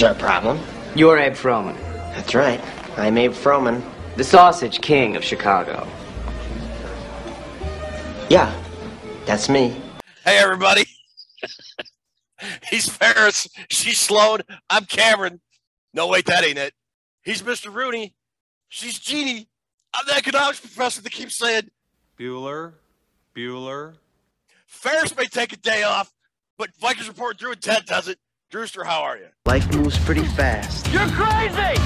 Is there a problem? You're Abe Froman, That's right. I'm Abe Froman. the sausage king of Chicago. Yeah, that's me. Hey, everybody. He's Ferris. She's Sloane. I'm Cameron. No, wait, that ain't it. He's Mr. Rooney. She's Jeanie. I'm the economics professor that keeps saying Bueller, Bueller. Ferris may take a day off, but Vikings report Drew and Ted doesn't. Drewster, how are you? Life moves pretty fast. You're crazy.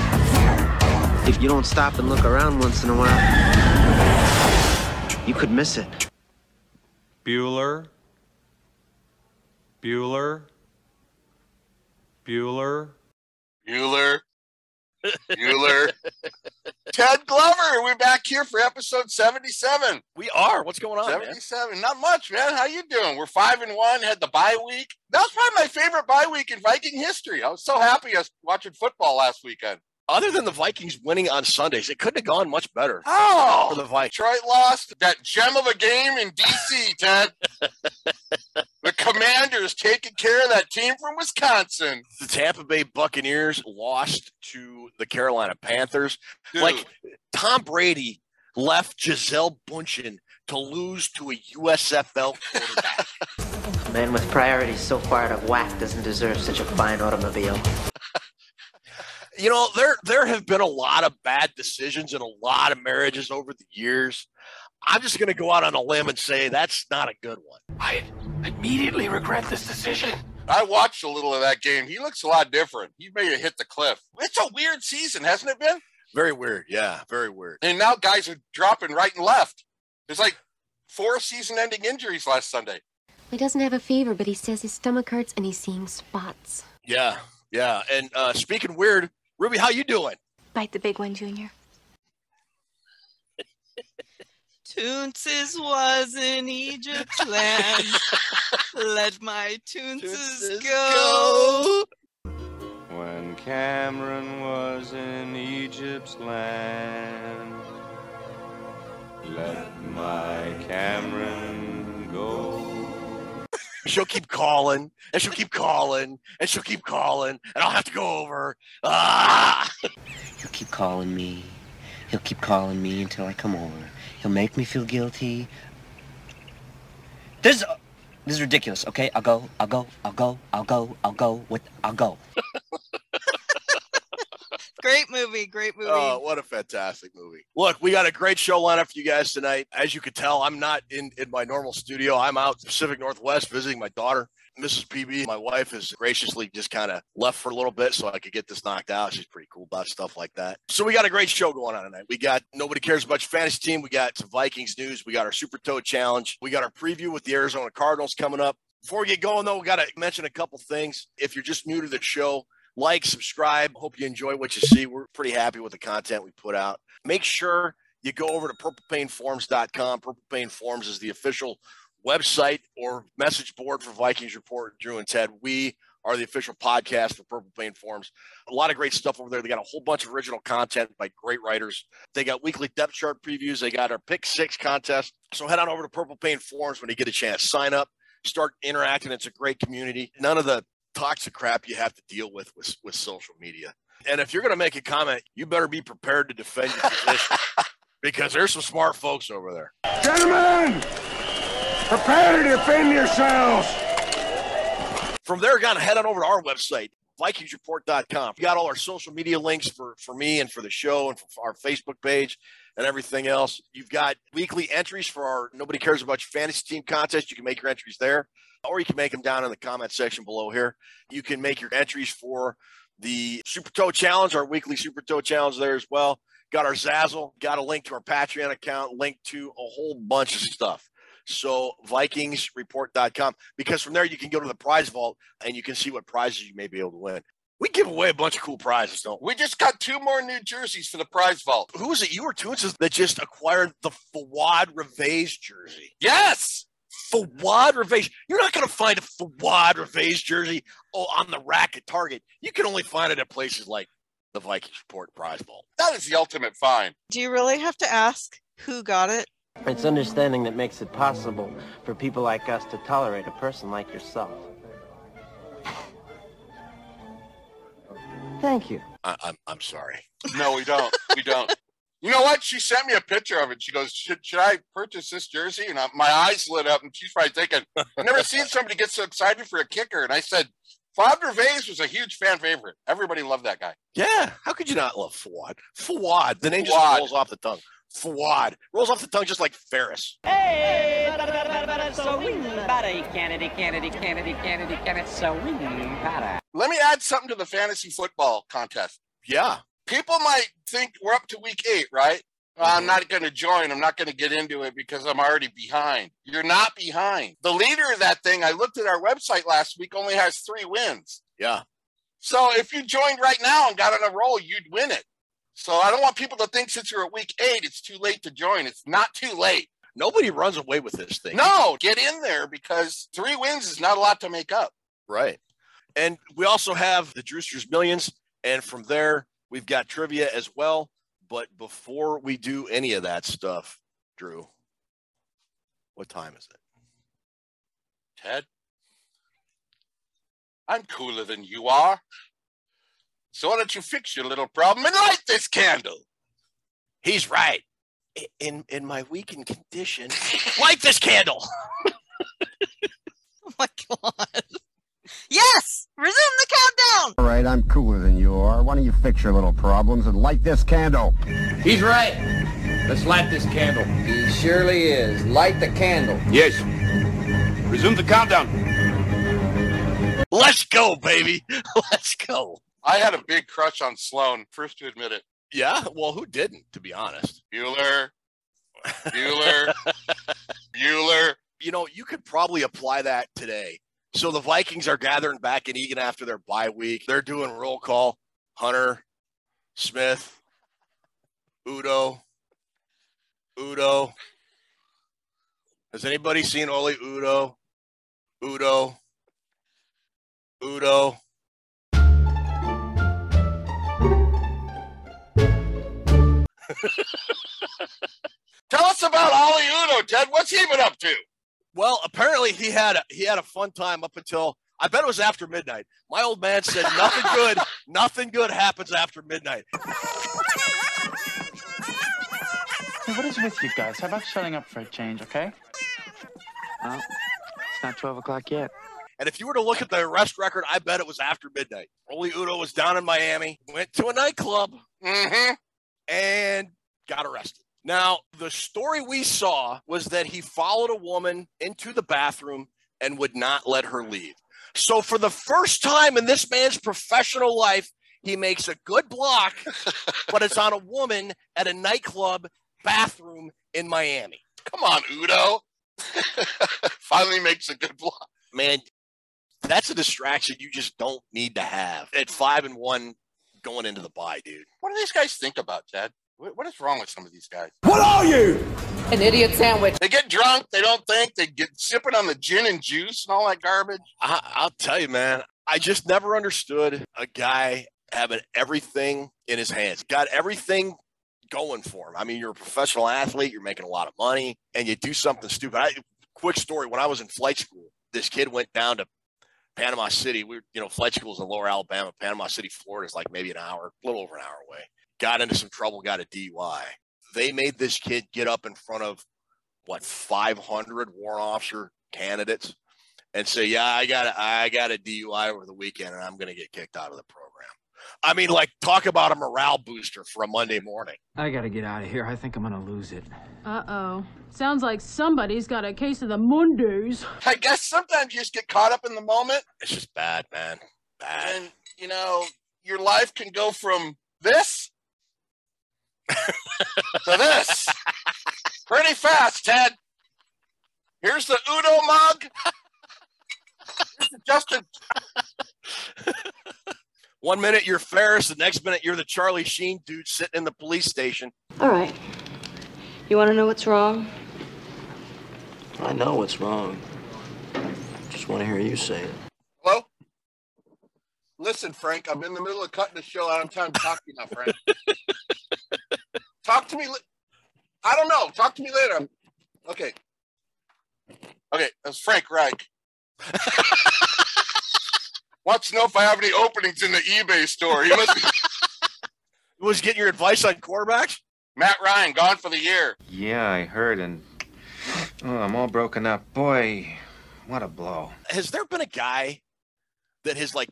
If you don't stop and look around once in a while, you could miss it. Bueller, Bueller, Bueller. Bueller. Bueller. Ted Glover, we're back here for episode 77. We are. What's going on, man? 77. Not much, man. How you doing? We're five and one, had the bye week. That was probably my favorite bye week in Viking history. I was so happy I was watching football last weekend. Other than the Vikings winning on Sundays, it couldn't have gone much better oh! for Oh, the Vikings. Detroit lost that gem of a game in DC, Ted. the Commanders taking care of that team from Wisconsin. The Tampa Bay Buccaneers lost to the Carolina Panthers. Dude, Like Tom Brady left Gisele Bündchen to lose to a USFL quarterback. A man with priorities so far out of whack doesn't deserve such a fine automobile. you know, there there have been a lot of bad decisions and a lot of marriages over the years. I'm just going to go out on a limb and say that's not a good one. I immediately regret this decision. I watched a little of that game. He looks a lot different. He may have hit the cliff. It's a weird season, hasn't it been? Very weird. Yeah, very weird. And now guys are dropping right and left. There's like four season ending injuries last Sunday. He doesn't have a fever, but he says his stomach hurts and he's seeing spots. Yeah, yeah. And uh, speaking weird, Ruby, how you doing? Bite the big one, Junior. Toonces was in Egypt land. Let my Toonces Toonces go. When Cameron was in Egypt's land, let my Cameron go. She'll keep calling, and she'll keep calling, and she'll keep calling, and I'll have to go over. Ah! He'll keep calling me. He'll keep calling me until I come over. He'll make me feel guilty. This, uh, this is ridiculous. Okay, I'll go. I'll go. I'll go. I'll go. I'll go. With I'll go. Great movie, great movie. Oh, what a fantastic movie. Look, we got a great show lineup for you guys tonight. As you can tell, I'm not in, in my normal studio. I'm out Pacific Northwest visiting my daughter. Mrs. PB, my wife, has graciously just kind of left for a little bit so I could get this knocked out. She's pretty cool about stuff like that. So we got a great show going on tonight. We got Nobody Cares Much Fantasy Team. We got some Vikings news. We got our Super Toe Challenge. We got our preview with the Arizona Cardinals coming up. Before we get going, though, we got to mention a couple things. If you're just new to the show, like, subscribe. Hope you enjoy what you see. We're pretty happy with the content we put out. Make sure you go over to purplepainforums.com. Purple Pain Forums is the official website or message board for Vikings Report, Drew and Ted. We are the official podcast for Purple Pain Forums. A lot of great stuff over there. They got a whole bunch of original content by great writers. They got weekly depth chart previews. They got our pick six contest. So head on over to Purple Pain Forums when you get a chance. Sign up, start interacting. It's a great community. None of the toxic crap you have to deal with with, with social media. And if you're going to make a comment, you better be prepared to defend your position because there's some smart folks over there. Gentlemen, prepare to defend yourselves. From there, again, head on over to our website, VikingsReport.com. We got all our social media links for, for me and for the show and for our Facebook page and everything else. You've got weekly entries for our Nobody Cares About Your Fantasy Team contest. You can make your entries there, or you can make them down in the comment section below here. You can make your entries for the Super Toe Challenge, our weekly Super Toe Challenge there as well. Got our Zazzle, got a link to our Patreon account, link to a whole bunch of stuff. So VikingsReport.com, because from there you can go to the prize vault and you can see what prizes you may be able to win. We give away a bunch of cool prizes, don't we? We just got two more new jerseys for the prize vault. Who was it? You or Toonces that just acquired the Fuad Reveiz jersey. Yes. Fuad Reveiz. You're not going to find a Fuad Reveiz jersey oh, on the rack at Target. You can only find it at places like the Vikings Report Prize Vault. That is the ultimate find. Do you really have to ask who got it? It's understanding that makes it possible for people like us to tolerate a person like yourself. thank you. I, I'm I'm sorry. No, we don't. We don't. You know what? She sent me a picture of it. She goes, "Should should I purchase this jersey?" And I, my eyes lit up, and she's probably thinking, "I've never seen somebody get so excited for a kicker." And I said, "Fuad Vase was a huge fan favorite. Everybody loved that guy." Yeah, how could you not love Fuad? Fuad, the name Fuad. just rolls off the tongue. Fuad rolls off the tongue just like Ferris. Hey, so Kennedy, Kennedy, Kennedy, Kennedy, Kennedy, so Let me add something to the fantasy football contest. Yeah, People might think we're up to week eight, right? Well, I'm not going to join. I'm not going to get into it because I'm already behind. You're not behind. The leader of that thing, I looked at our website last week, only has three wins. yeah. So if you joined right now and got on a roll, you'd win it. So I don't want people to think since you're at week eight, it's too late to join. It's not too late. Nobody runs away with this thing. No, get in there because three wins is not a lot to make up. Right. And we also have the Drewster's Millions. And from there, we've got trivia as well. But before we do any of that stuff, Drew, what time is it? Ted, I'm cooler than you are. So why don't you fix your little problem and light this candle? He's right. In in my weakened condition, light this candle. Oh my god. Yes! Resume the countdown! All right, I'm cooler than you are. Why don't you fix your little problems and light this candle? He's right. Let's light this candle. He surely is. Light the candle. Yes. Resume the countdown. Let's go, baby. Let's go. I had a big crush on Sloane, first to admit it. Yeah. Well, who didn't, to be honest? Bueller, Bueller, Bueller. You know, you could probably apply that today. So the Vikings are gathering back in Eagan after their bye week. They're doing roll call. Hunter, Smith, Udoh, Udoh. Has anybody seen Oli Udoh? Udoh, Udoh. Tell us about Oli Udoh, Ted. What's he been up to? Well, apparently he had a, he had a fun time up until I bet it was after midnight. My old man said nothing good, nothing good happens after midnight. Hey, what is with you guys? How about shutting up for a change, okay? Well, it's not 12 o'clock yet. And if you were to look at the arrest record, I bet it was after midnight. Oli Udoh was down in Miami, went to a nightclub, Mm-hmm. And got arrested. Now, the story we saw was that he followed a woman into the bathroom and would not let her leave. So, for the first time in this man's professional life, he makes a good block, but it's on a woman at a nightclub bathroom in Miami. Come on, Udoh. Finally makes a good block. Man, that's a distraction you just don't need to have at five and one going into the bye, dude. What do these guys think about, Ted? What what is wrong with some of these guys? What are you? An idiot sandwich. They get drunk. They don't think. They get sipping on the gin and juice and all that garbage. I, I'll tell you, man, I just never understood a guy having everything in his hands, got everything going for him. I mean, you're a professional athlete, you're making a lot of money, and you do something stupid. I, quick story: when I was in flight school, this kid went down to Panama City. We, you know, flight school is in Lower Alabama. Panama City, Florida is like maybe an hour, a little over an hour away. Got into some trouble, got a DUI. They made this kid get up in front of what 500 warrant officer candidates and say, "Yeah, I got a, I got a DUI over the weekend, and I'm going to get kicked out of the program." I mean, like, talk about a morale booster for a Monday morning. I gotta get out of here. I think I'm gonna lose it. Uh-oh. Sounds like somebody's got a case of the Mondays. I guess sometimes you just get caught up in the moment, It's just bad, man. Bad. and you know your life can go from this to this pretty fast, Ted. Here's the Udoh mug. Here's the Justin. One minute you're Ferris, the next minute you're the Charlie Sheen dude sitting in the police station. All right. You want to know what's wrong? I know what's wrong. Just want to hear you say it. Hello. Listen, Frank. I'm in the middle of cutting the show. I don't have time to talk to you now, Frank. talk to me. Li- I don't know. Talk to me later. I'm- Okay. Okay, that's Frank Reich. Wants to know if I have any openings in the eBay store. He must be Was getting your advice on quarterbacks? Matt Ryan gone for the year. Yeah, I heard, and oh, I'm all broken up. Boy, what a blow. Has there been a guy that has like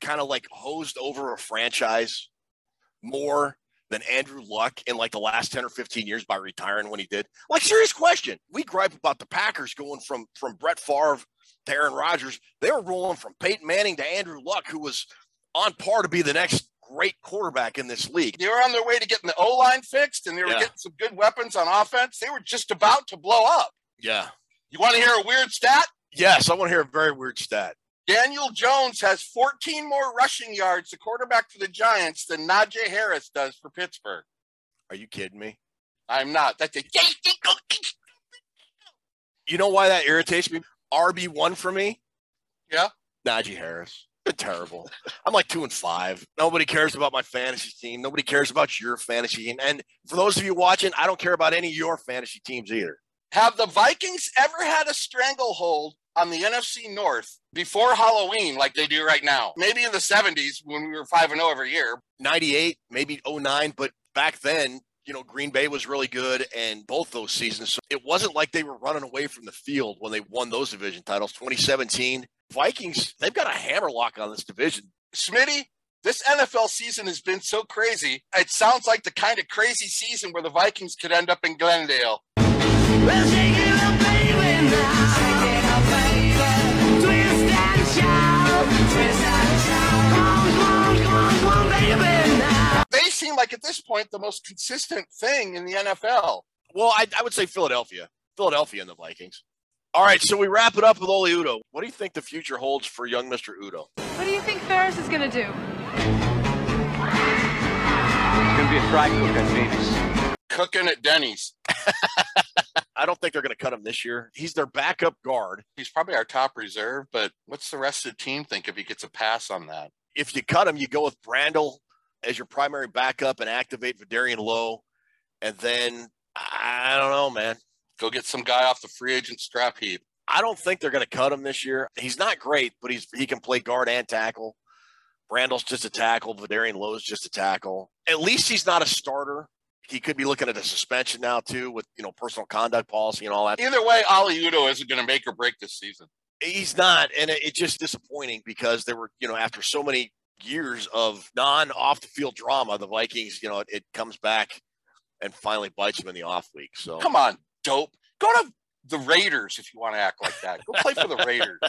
kind of like hosed over a franchise more than Andrew Luck in like the last 10 or 15 years by retiring when he did? Like serious question. We gripe about the Packers going from from Brett Favre to Aaron Rodgers. They were rolling from Peyton Manning to Andrew Luck, who was on par to be the next great quarterback in this league. They were on their way to getting the O line fixed, and they were Yeah. getting some good weapons on offense. They were just about to blow up. Yeah. You want to hear a weird stat? Yes, I want to hear a very weird stat. Daniel Jones has 14 more rushing yards, the quarterback for the Giants, than Najee Harris does for Pittsburgh. Are you kidding me? I'm not. That's a You know why that irritates me? RB1 for me? Yeah. Najee Harris. Been terrible. I'm like two and five. Nobody cares about my fantasy team. Nobody cares about your fantasy team. And for those of you watching, I don't care about any of your fantasy teams either. Have the Vikings ever had a stranglehold on the NFC North before Halloween like they do right now? Maybe in the 70s when we were 5 and 0 every year. 98, maybe 09, but back then, you know, Green Bay was really good and both those seasons. So it wasn't like they were running away from the field when they won those division titles. 2017, Vikings, they've got a hammerlock on this division. Smitty, this NFL season has been so crazy. It sounds like the kind of crazy season where the Vikings could end up in Glendale. They seem like at this point the most consistent thing in the NFL. Well, I, I would say Philadelphia. Philadelphia and the Vikings. All right, so we wrap it up with Oli Udoh. What do you think the future holds for young Mr. Udoh? What do you think Ferris is gonna do? It's gonna be a fry cook at Venus. Cooking at Denny's. I don't think they're going to cut him this year. He's their backup guard. He's probably our top reserve, but what's the rest of the team think if he gets a pass on that? If you cut him, you go with Brandel as your primary backup and activate Vederian Lowe. And then, I don't know, man. Go get some guy off the free agent scrap heap. I don't think they're going to cut him this year. He's not great, but he's he can play guard and tackle. Brandel's just a tackle. Vederian Lowe's just a tackle. At least he's not a starter. He could be looking at a suspension now too, with you know personal conduct policy and all that. Either way, Oli Udoh isn't going to make or break this season. He's not, and it, it's just disappointing because there were you know after so many years of non off the field drama, the Vikings you know it, it comes back and finally bites them in the off week. So Come on, dope. Go to the Raiders if you want to act like that. Go play for the Raiders.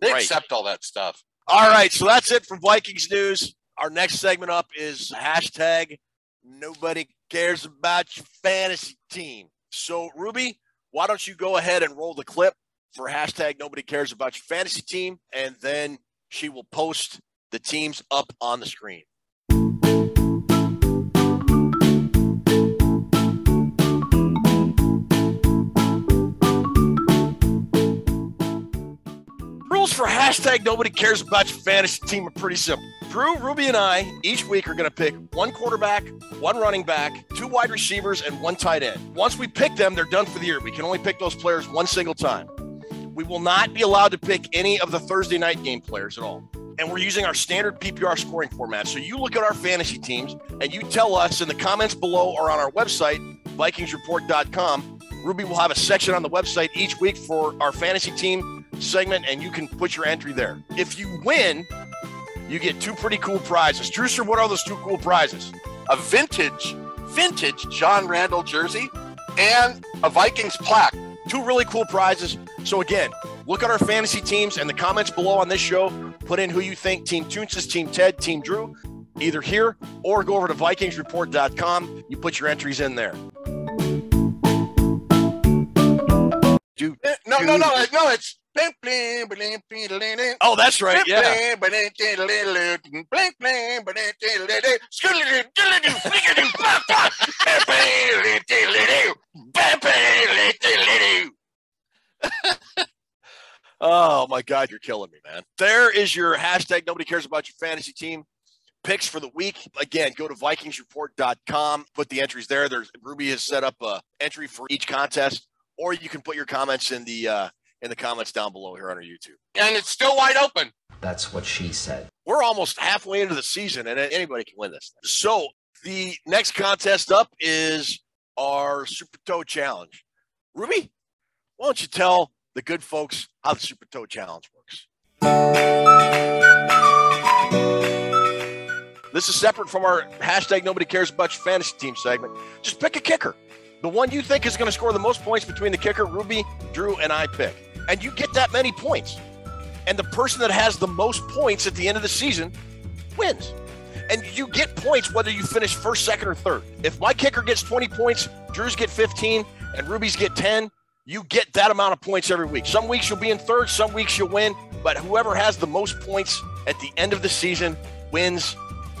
They Right. accept all that stuff. All right, so that's it for Vikings news. Our next segment up is hashtag nobody cares about your fantasy team. So, Ruby, why don't you go ahead and roll the clip for hashtag nobody cares about your fantasy team, and then she will post the teams up on the screen. Rules for hashtag nobody cares about your fantasy team are pretty simple. Drew, Ruby, and I each week are going to pick one quarterback, one running back, two wide receivers, and one tight end. Once we pick them, they're done for the year. We can only pick those players one single time. We will not be allowed to pick any of the Thursday night game players at all. And we're using our standard PPR scoring format. So you look at our fantasy teams and you tell us in the comments below or on our website, VikingsReport.com. Ruby will have a section on the website each week for our fantasy team segment, and you can put your entry there. If you win, you get two pretty cool prizes. Drewster, what are those two cool prizes? A vintage, vintage John Randle jersey and a Vikings plaque. Two really cool prizes. So again, look at our fantasy teams and the comments below on this show. Put in who you think Team Toonces, Team Ted, Team Drew, either here or go over to VikingsReport.com. You put your entries in there. Do, Eh, No, do- no, no, no, it's. Oh, that's right. Yeah. Oh my God, you're killing me, man. There is your hashtag nobody cares about your fantasy team picks for the week. Again, go to VikingsReport.com, put the entries there. There's Ruby has set up a entry for each contest, or you can put your comments in the uh, in the comments down below here on our YouTube. And it's still wide open. That's what she said. We're almost halfway into the season, and anybody can win this. So the next contest up is our Super Toe Challenge. Ruby, why don't you tell the good folks how the Super Toe Challenge works? This is separate from our hashtag nobody cares about your fantasy team segment. Just pick a kicker. The one you think is going to score the most points between the kicker, Ruby, Drew, and I pick. And you get that many points. And the person that has the most points at the end of the season wins. And you get points whether you finish first, second, or third. If my kicker gets 20 points, Drew's get 15, and Ruby's get 10, you get that amount of points every week. Some weeks you'll be in third, some weeks you'll win, but whoever has the most points at the end of the season wins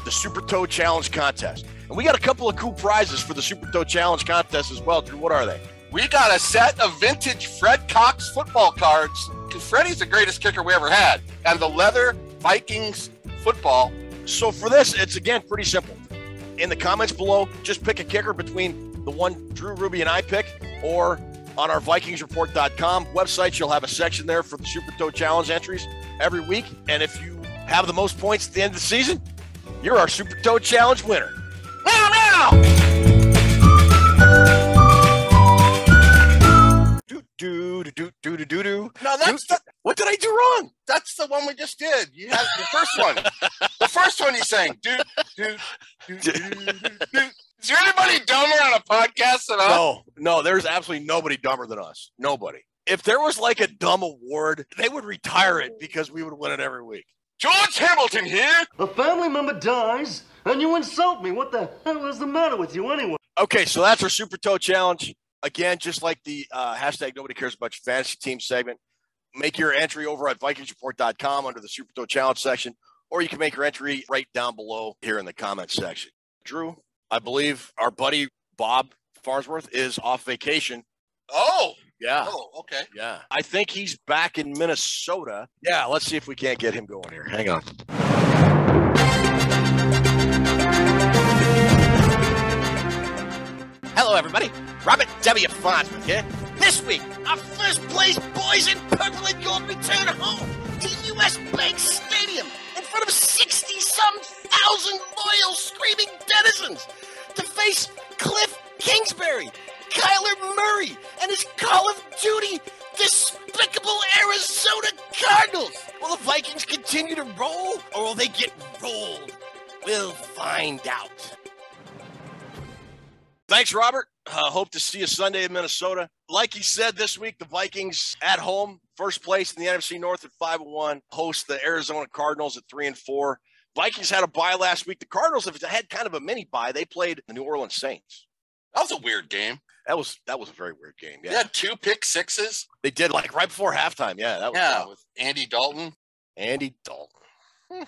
the Super Toe Challenge contest. And we got a couple of cool prizes for the Super Toe Challenge contest as well. Drew, what are they? We got a set of vintage Fred Cox football cards. Freddie's the greatest kicker we ever had. And the leather Vikings football. So for this, it's again pretty simple. In the comments below, just pick a kicker between the one Drew, Ruby, and I pick, or on our VikingsReport.com website, you'll have a section there for the Super Toe Challenge entries every week. And if you have the most points at the end of the season, you're our Super Toe Challenge winner. Now, meow! Do do do do do do do. No, that's the, what did I do wrong? That's the one we just did. You had the first one. the first one you sang. Do do do do do. do. Is there anybody dumber on a podcast than us? No, no, there's absolutely nobody dumber than us. Nobody. If there was like a dumb award, they would retire it because we would win it every week. George Hamilton here. A family member dies and you insult me. What the hell is the matter with you anyway? Okay, so that's our Super Toe Challenge. Again, just like the uh, hashtag nobody cares about your fantasy team segment, make your entry over at VikingsReport.com under the Super Toe Challenge section, or you can make your entry right down below here in the comments section. Drew, I believe our buddy Bob Farnsworth is off vacation. Oh, Yeah. oh, okay. Yeah. I think he's back in Minnesota. Yeah, let's see if we can't get him going here. Hang on. Hello, everybody. Robert W. Farnsworth here. This week, our first place boys in purple and gold return home to U.S. Bank Stadium in front of 60 some thousand loyal screaming denizens to face Cliff Kingsbury, Kyler Murray, and his Call of Duty despicable Arizona Cardinals. Will the Vikings continue to roll or will they get rolled? We'll find out. Thanks, Robert. Uh, hope to see you Sunday in Minnesota. Like he said this week, the Vikings at home, first place in the NFC North at five and one, host the Arizona Cardinals at three and four. Vikings had a bye last week. The Cardinals have had kind of a mini bye. They played the New Orleans Saints. That was a weird game. That was that was a very weird game. Yeah, They had two pick sixes. they did like right before halftime. Yeah, that was Yeah, wild. with Andy Dalton. Andy Dalton.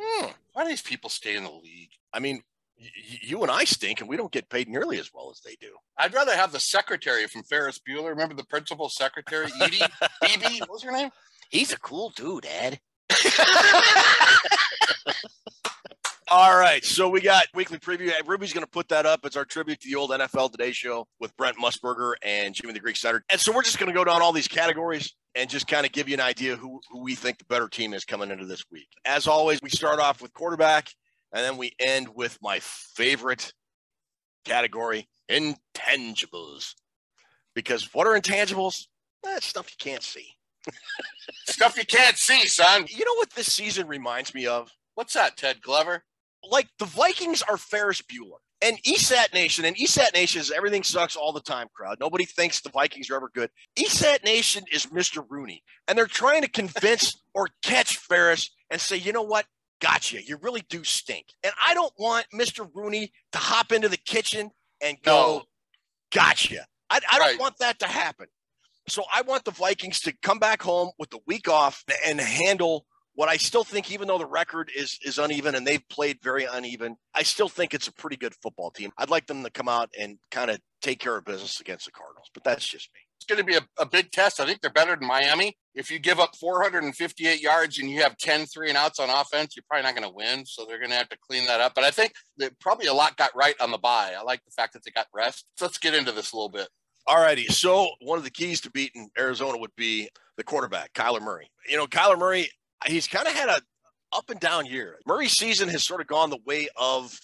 Hmm. Why do these people stay in the league? I mean, y- you and I stink, and we don't get paid nearly as well as they do. I'd rather have the secretary from Ferris Bueller. Remember the principal secretary, Edie? Edie, what was her name? He's a cool dude, Ed. All right, so we got weekly preview. Ruby's going to put that up. It's our tribute to the old NFL Today Show with Brent Musburger and Jimmy the Greek Snyder. And so we're just going to go down all these categories and just kind of give you an idea who, who we think the better team is coming into this week. As always, we start off with quarterback, and then we end with my favorite category, intangibles. Because what are intangibles? That's stuff you can't see. Stuff you can't see, son. You know what this season reminds me of? What's that, Ted Glover? like the Vikings are Ferris Bueller and ESAT Nation, and ESAT Nation is everything sucks all the time crowd. Nobody thinks the Vikings are ever good. ESAT Nation is Mr. Rooney, and they're trying to convince or catch Ferris and say, you know what? Gotcha. You really do stink. And I don't want Mr. Rooney to hop into the kitchen and go, No. gotcha. I, I don't Right. want that to happen. So I want the Vikings to come back home with the week off and handle what I still think, even though the record is is uneven and they've played very uneven, I still think it's a pretty good football team. I'd like them to come out and kind of take care of business against the Cardinals, but that's just me. It's going to be a, a big test. I think they're better than Miami. If you give up 458 yards and you have 10 three and outs on offense, you're probably not going to win. So they're going to have to clean that up. But I think that probably a lot got right on the bye. I like the fact that they got rest. So let's get into this a little bit. All righty. So one of the keys to beating Arizona would be the quarterback, Kyler Murray. You know, Kyler Murray, he's kind of had a up and down year. Murray's season has sort of gone the way of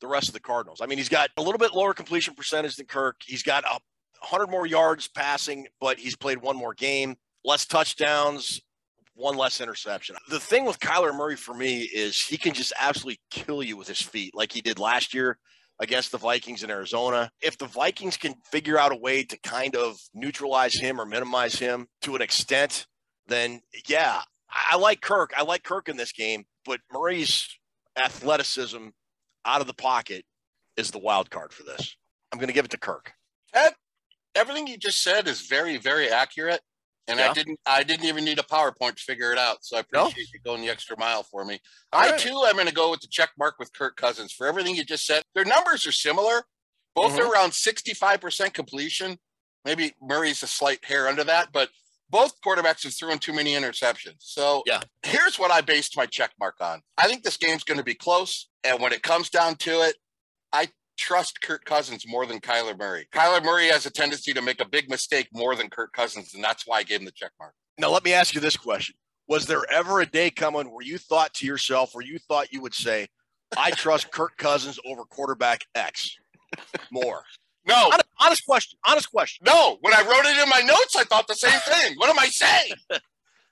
the rest of the Cardinals. I mean, he's got a little bit lower completion percentage than Kirk. He's got a 100 more yards passing, but he's played one more game, less touchdowns, one less interception. The thing with Kyler Murray for me is he can just absolutely kill you with his feet, like he did last year against the Vikings in Arizona. If the Vikings can figure out a way to kind of neutralize him or minimize him to an extent, then yeah, I like Kirk. I like Kirk in this game, but Murray's athleticism out of the pocket is the wild card for this. I'm going to give it to Kirk. Ted, everything you just said is very, very accurate. And Yeah. I didn't I didn't even need a PowerPoint to figure it out. So I No? appreciate you going the extra mile for me. All I right. too am gonna go with the check mark with Kirk Cousins for everything you just said. Their numbers are similar. Both Mhm. are around 65% completion. Maybe Murray's a slight hair under that, but both quarterbacks have thrown too many interceptions. So Yeah. here's what I based my check mark on. I think this game's going to be close. And when it comes down to it, I trust Kirk Cousins more than Kyler Murray. Kyler Murray has a tendency to make a big mistake more than Kirk Cousins, and that's why I gave him the check mark. Now, let me ask you this question. Was there ever a day coming where you thought to yourself, where you thought you would say, I trust Kirk Cousins over quarterback X more? No, Honest, honest question. Honest question. no. When I wrote it in my notes, I thought the same thing. What am I saying?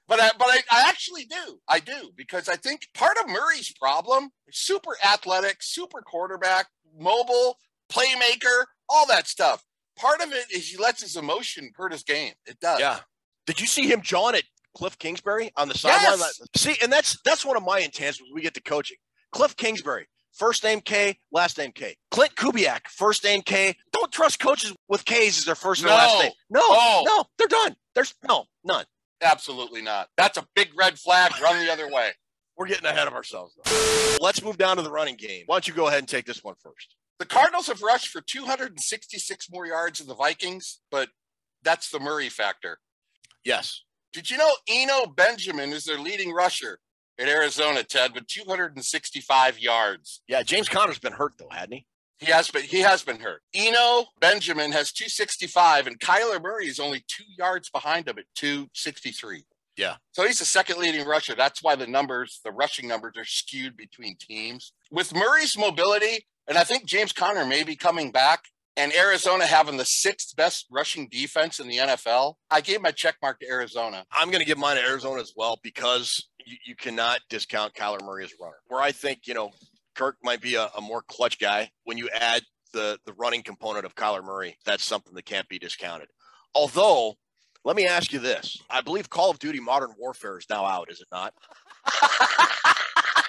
But I, but I, I actually do. I do because I think part of Murray's problem, super athletic, super quarterback, mobile, playmaker, all that stuff. Part of it is he lets his emotion hurt his game. It does. Yeah. Did you see him John at Cliff Kingsbury on the sideline? Yes. See, and that's that's one of my intents when we get to coaching. Cliff Kingsbury, first name K, last name K. Klint Kubiak, first name K. Don't trust coaches with K's as their first and last name. No, Oh. no, they're done. There's no, none. Absolutely not. That's a big red flag. Run the other way. We're getting ahead of ourselves. Though. Let's move down to the running game. Why don't you go ahead and take this one first? The Cardinals have rushed for 266 more yards than the Vikings, but that's the Murray factor. Yes. Did you know Eno Benjamin is their leading rusher at Arizona, Ted, with 265 yards? Yeah, James Conner's been hurt though, hadn't he? He has been he has been hurt. Eno Benjamin has 265, and Kyler Murray is only two yards behind him at 263. Yeah. So he's the second leading rusher. That's why the numbers, the rushing numbers, are skewed between teams. With Murray's mobility, and I think James Conner may be coming back, and Arizona having the sixth best rushing defense in the NFL, I gave my check mark to Arizona. I'm going to give mine to Arizona as well because you, you cannot discount Kyler Murray as a runner. Where I think, you know, Kirk might be a, a more clutch guy. When you add the, the running component of Kyler Murray, that's something that can't be discounted. Although, let me ask you this. I believe Call of Duty Modern Warfare is now out, is it not?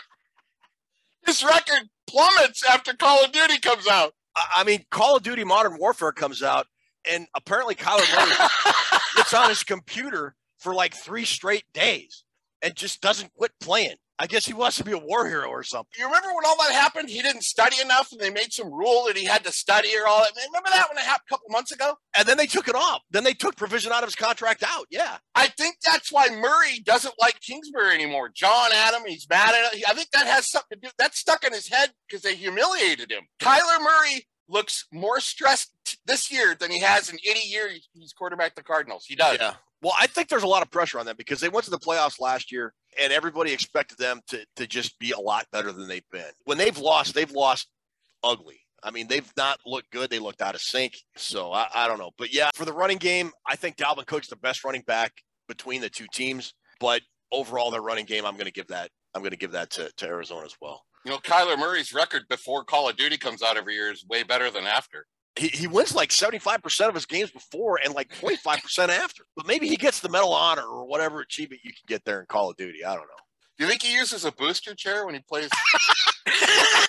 this record plummets after Call of Duty comes out. I, mean, Call of Duty Modern Warfare comes out, and apparently Kyler Murray gets on his computer for like three straight days and just doesn't quit playing. I guess he wants to be a war hero or something. You remember when all that happened? He didn't study enough, and they made some rule that he had to study or all that. Remember that when it happened a couple months ago? And then they took it off. Then they took provision out of his contract out. Yeah. I think that's why Murray doesn't like Kingsbury anymore. John Adam, he's mad at it. I think that has something to do. That's stuck in his head because they humiliated him. Kyler Murray looks more stressed this year than he has in any year he's- he's quarterback the Cardinals. He does. Yeah. Well, I think there's a lot of pressure on them because they went to the playoffs last year and everybody expected them to, to just be a lot better than they've been. When they've lost, they've lost ugly. I mean, they've not looked good. They looked out of sync. So I, I don't know. But yeah, for the running game, I think Dalvin Cook's the best running back between the two teams. But overall, their running game, I'm going to give that. I'm going to give that to, to Arizona as well. You know, Kyler Murray's record before Call of Duty comes out every year is way better than after. He, he wins like 75% of his games before and like 25% after. But maybe he gets the Medal of Honor or whatever achievement you can get there in Call of Duty. I don't know. Do you think he uses a booster chair when he plays?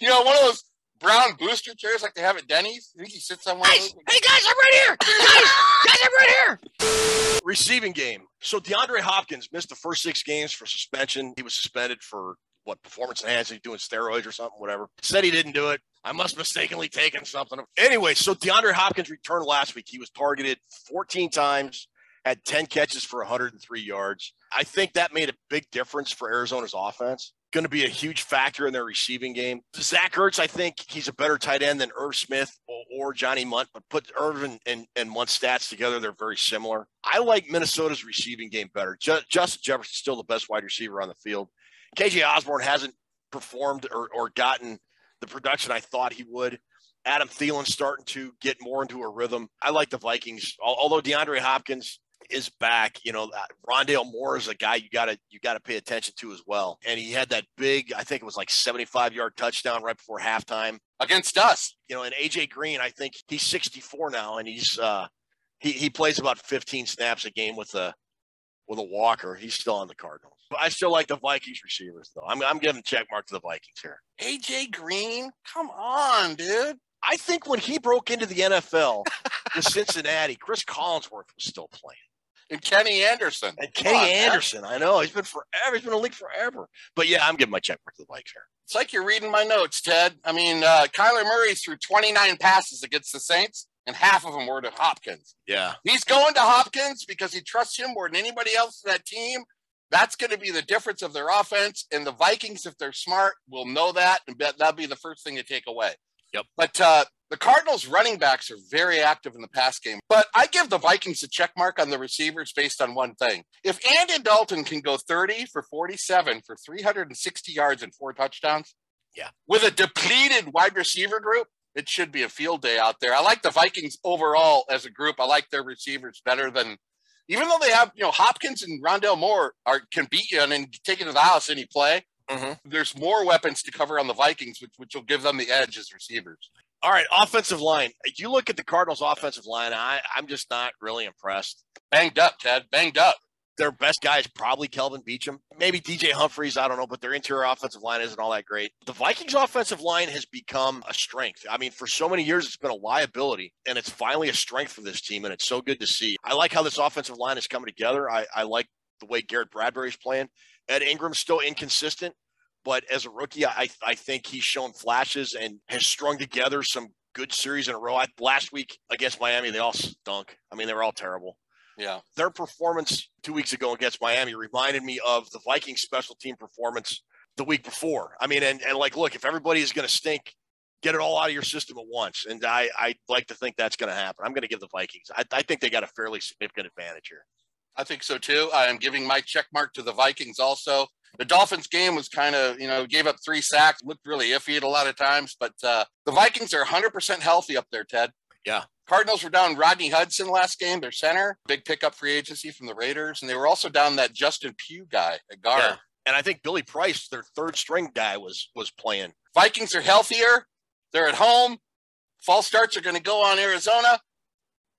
You know, one of those brown booster chairs like they have at Denny's. You think he sits on one of those? Hey guys, I'm right here. Guys, guys, I'm right here. Receiving game. So DeAndre Hopkins missed the first six games for suspension. He was suspended for what performance enhancing, doing steroids or something, whatever. Said he didn't do it. I must have mistakenly taken something. Anyway, so DeAndre Hopkins returned last week. He was targeted 14 times, had 10 catches for 103 yards. I think that made a big difference for Arizona's offense. Going to be a huge factor in their receiving game. Zach Ertz, I think he's a better tight end than Irv Smith or, or Johnny Mundt, but put Irvin and, and Mundt's stats together, they're very similar. I like Minnesota's receiving game better. Ju- Justin Jefferson's still the best wide receiver on the field. KJ Osborne hasn't performed or, or gotten the production I thought he would. Adam Thielen's starting to get more into a rhythm. I like the Vikings, although DeAndre Hopkins is back. You know, Rondale Moore is a guy you gotta you gotta pay attention to as well. And he had that big, I think it was like 75 yard touchdown right before halftime. against us. You know, and AJ Green, I think he's 64 now, and he's uh he he plays about 15 snaps a game with a with a walker. He's still on the Cardinals. But I still like the Vikings receivers though. I'm I'm giving check mark to the Vikings here. AJ Green, come on, dude. I think when he broke into the NFL with Cincinnati, Cris Collinsworth was still playing. And Kenny Anderson. And Kenny on, man. Anderson, I know he's been forever. He's been in the league forever. But yeah, I'm giving my check mark to the Vikings here. It's like you're reading my notes, Ted. I mean, uh, Kyler Murray threw 29 passes against the Saints, and half of them were to Hopkins. Yeah. He's going to Hopkins because he trusts him more than anybody else in that team. That's going to be the difference of their offense. And the Vikings, if they're smart, will know that, and that'll be the first thing to take away. Yep. But uh, the Cardinals running backs are very active in the pass game. But I give the Vikings a check mark on the receivers based on one thing. If Andy Dalton can go 30 for 47 for 360 yards and four touchdowns, Yeah. with a depleted wide receiver group, it should be a field day out there. I like the Vikings overall as a group. I like their receivers better than even though they have, you know, Hopkins and Rondale Moore are can beat you and then take you to the house any play. Mm-hmm. There's more weapons to cover on the Vikings, which which will give them the edge as receivers. All right, offensive line. You look at the Cardinals' offensive line. I, I'm just not really impressed. Banged up, Ted. Banged up. Their best guy is probably Kelvin Beachum, maybe DJ Humphries. I don't know, but their interior offensive line isn't all that great. The Vikings' offensive line has become a strength. I mean, for so many years, it's been a liability, and it's finally a strength for this team, and it's so good to see. I like how this offensive line is coming together. I, I like the way Garrett Bradbury's playing. Ed Ingram's still inconsistent, but as a rookie, I, I think he's shown flashes and has strung together some good series in a row. I, last week against Miami, they all stunk. I mean, they were all terrible Yeah. their performance two weeks ago against Miami reminded me of the Vikings special team performance the week before. I mean, and, and like, look, if everybody is going to stink, get it all out of your system at once. And I, I like to think that's going to happen. I'm going to give the Vikings. I, I think they got a fairly significant advantage here. I think so too. I am giving my check mark to the Vikings also. The Dolphins game was kind of, you know, gave up three sacks, looked really iffy at a lot of times, but uh, the Vikings are 100% healthy up there, Ted. Yeah. Cardinals were down Rodney Hudson last game, their center, big pickup free agency from the Raiders, and they were also down that Justin Pugh guy at guard. Yeah. And I think Billy Price, their third string guy, was was playing. Vikings are healthier. They're at home. False starts are going to go on Arizona.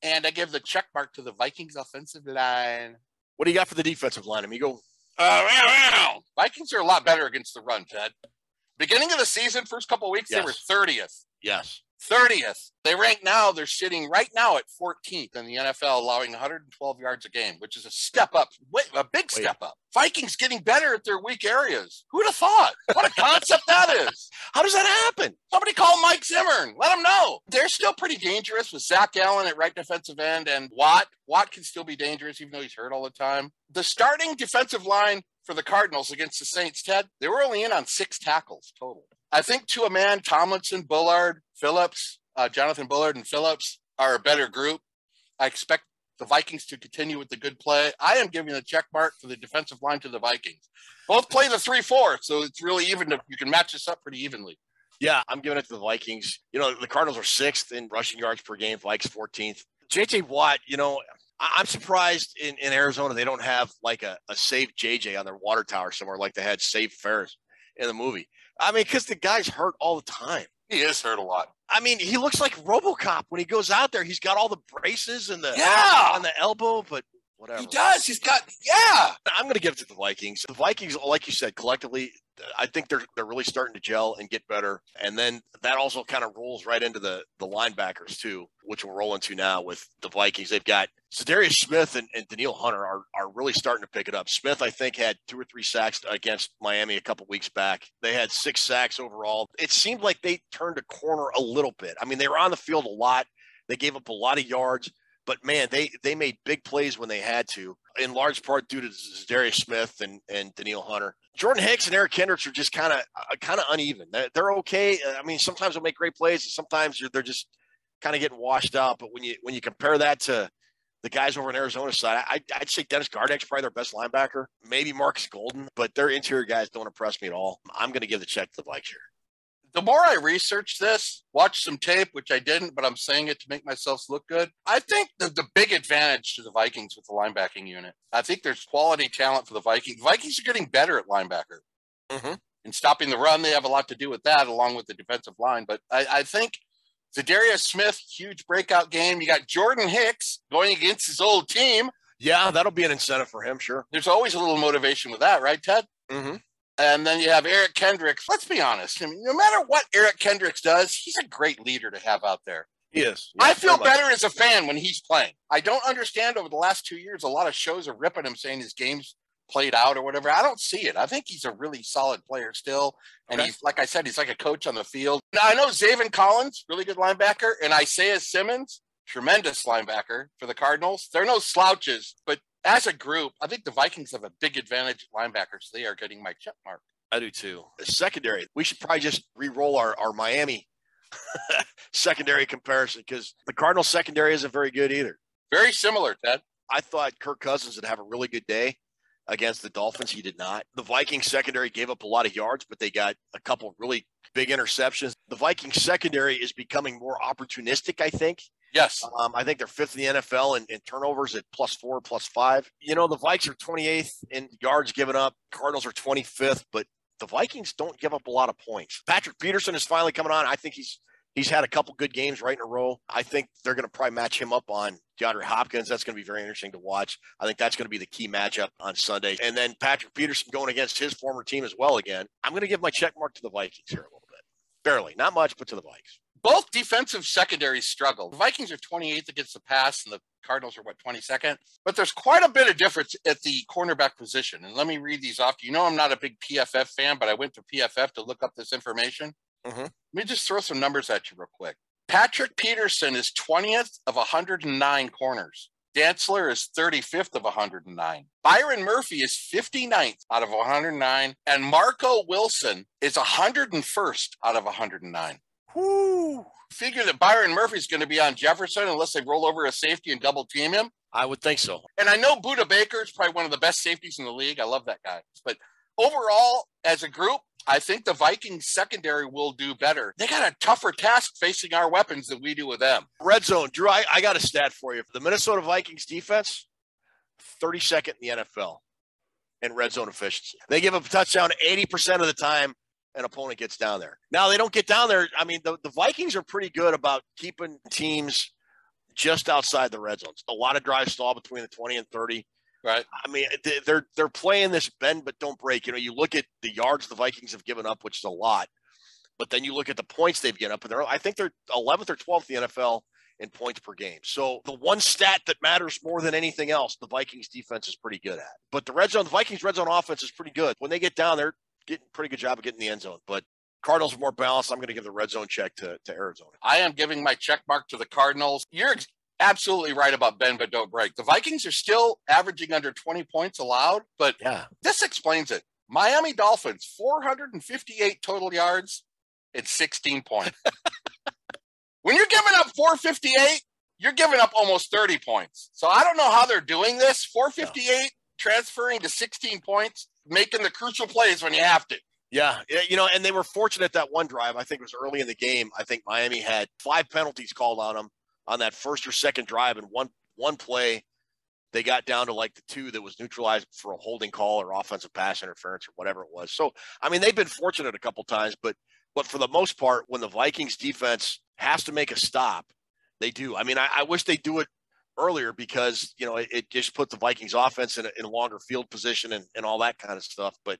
And I give the check mark to the Vikings offensive line. What do you got for the defensive line, amigo? Uh. Vikings are a lot better against the run, Ted. Beginning of the season, first couple of weeks, they were 30th. Yes. 30th. They rank now, they're sitting right now at 14th in the NFL, allowing 112 yards a game, which is a step up, a big Wait. step up. Vikings getting better at their weak areas. Who'd have thought? What a concept that is. How does that happen? Somebody call Mike Zimmer. Let him know. They're still pretty dangerous with Zach Allen at right defensive end and Watt. Watt can still be dangerous even though he's hurt all the time. The starting defensive line for the Cardinals against the Saints, Ted, they were only in on six tackles total. I think to a man, Tomlinson, Bullard, Phillips, uh, Jonathan Bullard, and Phillips are a better group. I expect the Vikings to continue with the good play. I am giving a check mark for the defensive line to the Vikings. Both play the 3 4, so it's really even. To, you can match this up pretty evenly. Yeah, I'm giving it to the Vikings. You know, the Cardinals are sixth in rushing yards per game, Vikes 14th. JJ Watt, you know, I'm surprised in, in Arizona they don't have like a, a JJ on their water tower somewhere like they had save Ferris in the movie. I mean, because the guy's hurt all the time. He is hurt a lot. I mean, he looks like RoboCop when he goes out there. He's got all the braces and the Yeah. on the elbow, but whatever. He does. He's got, yeah. I'm going to give it to the Vikings. The Vikings, like you said, collectively, I think they're they're really starting to gel and get better. And then that also kind of rolls right into the the linebackers too, which we'll roll into now with the Vikings. They've got Za'Darius Smith and, and Danielle Hunter are are really starting to pick it up. Smith, I think, had two or three sacks against Miami a couple weeks back. They had six sacks overall. It seemed like they turned a corner a little bit. I mean, they were on the field a lot. They gave up a lot of yards, but man, they they made big plays when they had to, in large part due to Darius Smith and and Danielle Hunter. Jordan Hicks and Eric Kendricks are just kind of uh, kind of uneven. They're, they're okay. I mean, sometimes they'll make great plays, and sometimes they're just kind of getting washed out. But when you when you compare that to the guys over in Arizona side, I, I'd say Dennis Gardeck's probably their best linebacker. Maybe Marcus Golden, but their interior guys don't impress me at all. I'm going to give the check to the Vikes here. The more I researched this, watched some tape, which I didn't, but I'm saying it to make myself look good. I think the, the big advantage to the Vikings with the linebacking unit. I think there's quality talent for the Vikings. Vikings are getting better at linebacker. Mm-hmm. And stopping the run, they have a lot to do with that, along with the defensive line. But I, I think Za'Darius Smith, huge breakout game. You got Jordan Hicks going against his old team. Yeah, that'll be an incentive for him, sure. There's always a little motivation with that, right, Ted? Mm-hmm. And then you have Eric Kendricks. Let's be honest. I mean, no matter what Eric Kendricks does, he's a great leader to have out there. He is. I feel better as a fan when he's playing. I don't understand over the last two years, a lot of shows are ripping him saying his game's played out or whatever. I don't see it. I think he's a really solid player still. And Okay. he's, like I said, he's like a coach on the field. Now, I know Zaven Collins, really good linebacker, and Isaiah Simmons, tremendous linebacker for the Cardinals. They're no slouches, but as a group, I think the Vikings have a big advantage at linebackers. They are getting my check mark. I do too. The secondary, we should probably just re-roll our, our Miami secondary comparison because the Cardinals secondary isn't very good either. Very similar, Ted. I thought Kirk Cousins would have a really good day against the Dolphins. He did not. The Vikings secondary gave up a lot of yards, but they got a couple really big interceptions. The Vikings secondary is becoming more opportunistic, I think. Yes. Um, I think they're fifth in the NFL in, in turnovers at plus four, plus five. You know, the Vikes are 28th in yards given up. Cardinals are 25th, but the Vikings don't give up a lot of points. Patrick Peterson is finally coming on. I think he's he's had a couple good games right in a row. I think they're going to probably match him up on DeAndre Hopkins. That's going to be very interesting to watch. I think that's going to be the key matchup on Sunday. And then Patrick Peterson going against his former team as well again. I'm going to give my check mark to the Vikings here a little bit. Barely, not much, but to the Vikings. Both defensive secondaries struggle. The Vikings are 28th against the pass, and the Cardinals are what 22nd. But there's quite a bit of difference at the cornerback position. And let me read these off. You know, I'm not a big PFF fan, but I went to PFF to look up this information. Mhm. Let me just throw some numbers at you real quick. Patrick Peterson is 20th of 109 corners. Dantzler is 35th of 109. Byron Murphy is 59th out of 109. And Marco Wilson is 101st out of 109. Whoo! Figure that Byron Murphy's going to be on Jefferson unless they roll over a safety and double team him. I would think so. And I know Budda Baker is probably one of the best safeties in the league. I love that guy. But overall, as a group, I think the Vikings secondary will do better. They got a tougher task facing our weapons than we do with them. Red zone, Drew. I, I got a stat for you. The Minnesota Vikings defense, 32nd in the NFL in red zone efficiency. They give up a touchdown 80% of the time an opponent gets down there. Now they don't get down there. I mean, the, the Vikings are pretty good about keeping teams just outside the red zones. A lot of drives stall between the 20 and 30. Right. I mean, they- they're they're playing this bend but don't break. You know, you look at the yards the Vikings have given up, which is a lot, but then you look at the points they've given up, and they're I think they're 11th or 12th in the NFL in points per game. So the one stat that matters more than anything else, the Vikings defense is pretty good at. But the red zone, the Vikings red zone offense is pretty good. When they get down, they're getting a pretty good job of getting the end zone. But Cardinals are more balanced. I'm going to give the red zone check to, to Arizona. I am giving my check mark to the Cardinals. You're ex- absolutely right about bend but don't break. The Vikings are still averaging under 20 points allowed, but Yeah. this explains it. Miami Dolphins, 458 total yards and 16 points. when you're giving up 458, you're giving up almost 30 points. So I don't know how they're doing this. 458 transferring to 16 points, making the crucial plays when you have to. Yeah, yeah, you know, and they were fortunate that one drive. I think it was early in the game. I think Miami had five penalties called on them on that first or second drive, and one one play they got down to like the two that was neutralized for a holding call or offensive pass interference or whatever it was. So, I mean, they've been fortunate a couple times, but but for the most part, when the Vikings defense has to make a stop, they do. I mean, I, I wish they do it earlier because you know it, it just put the Vikings offense in a, in a longer field position and, and all that kind of stuff. But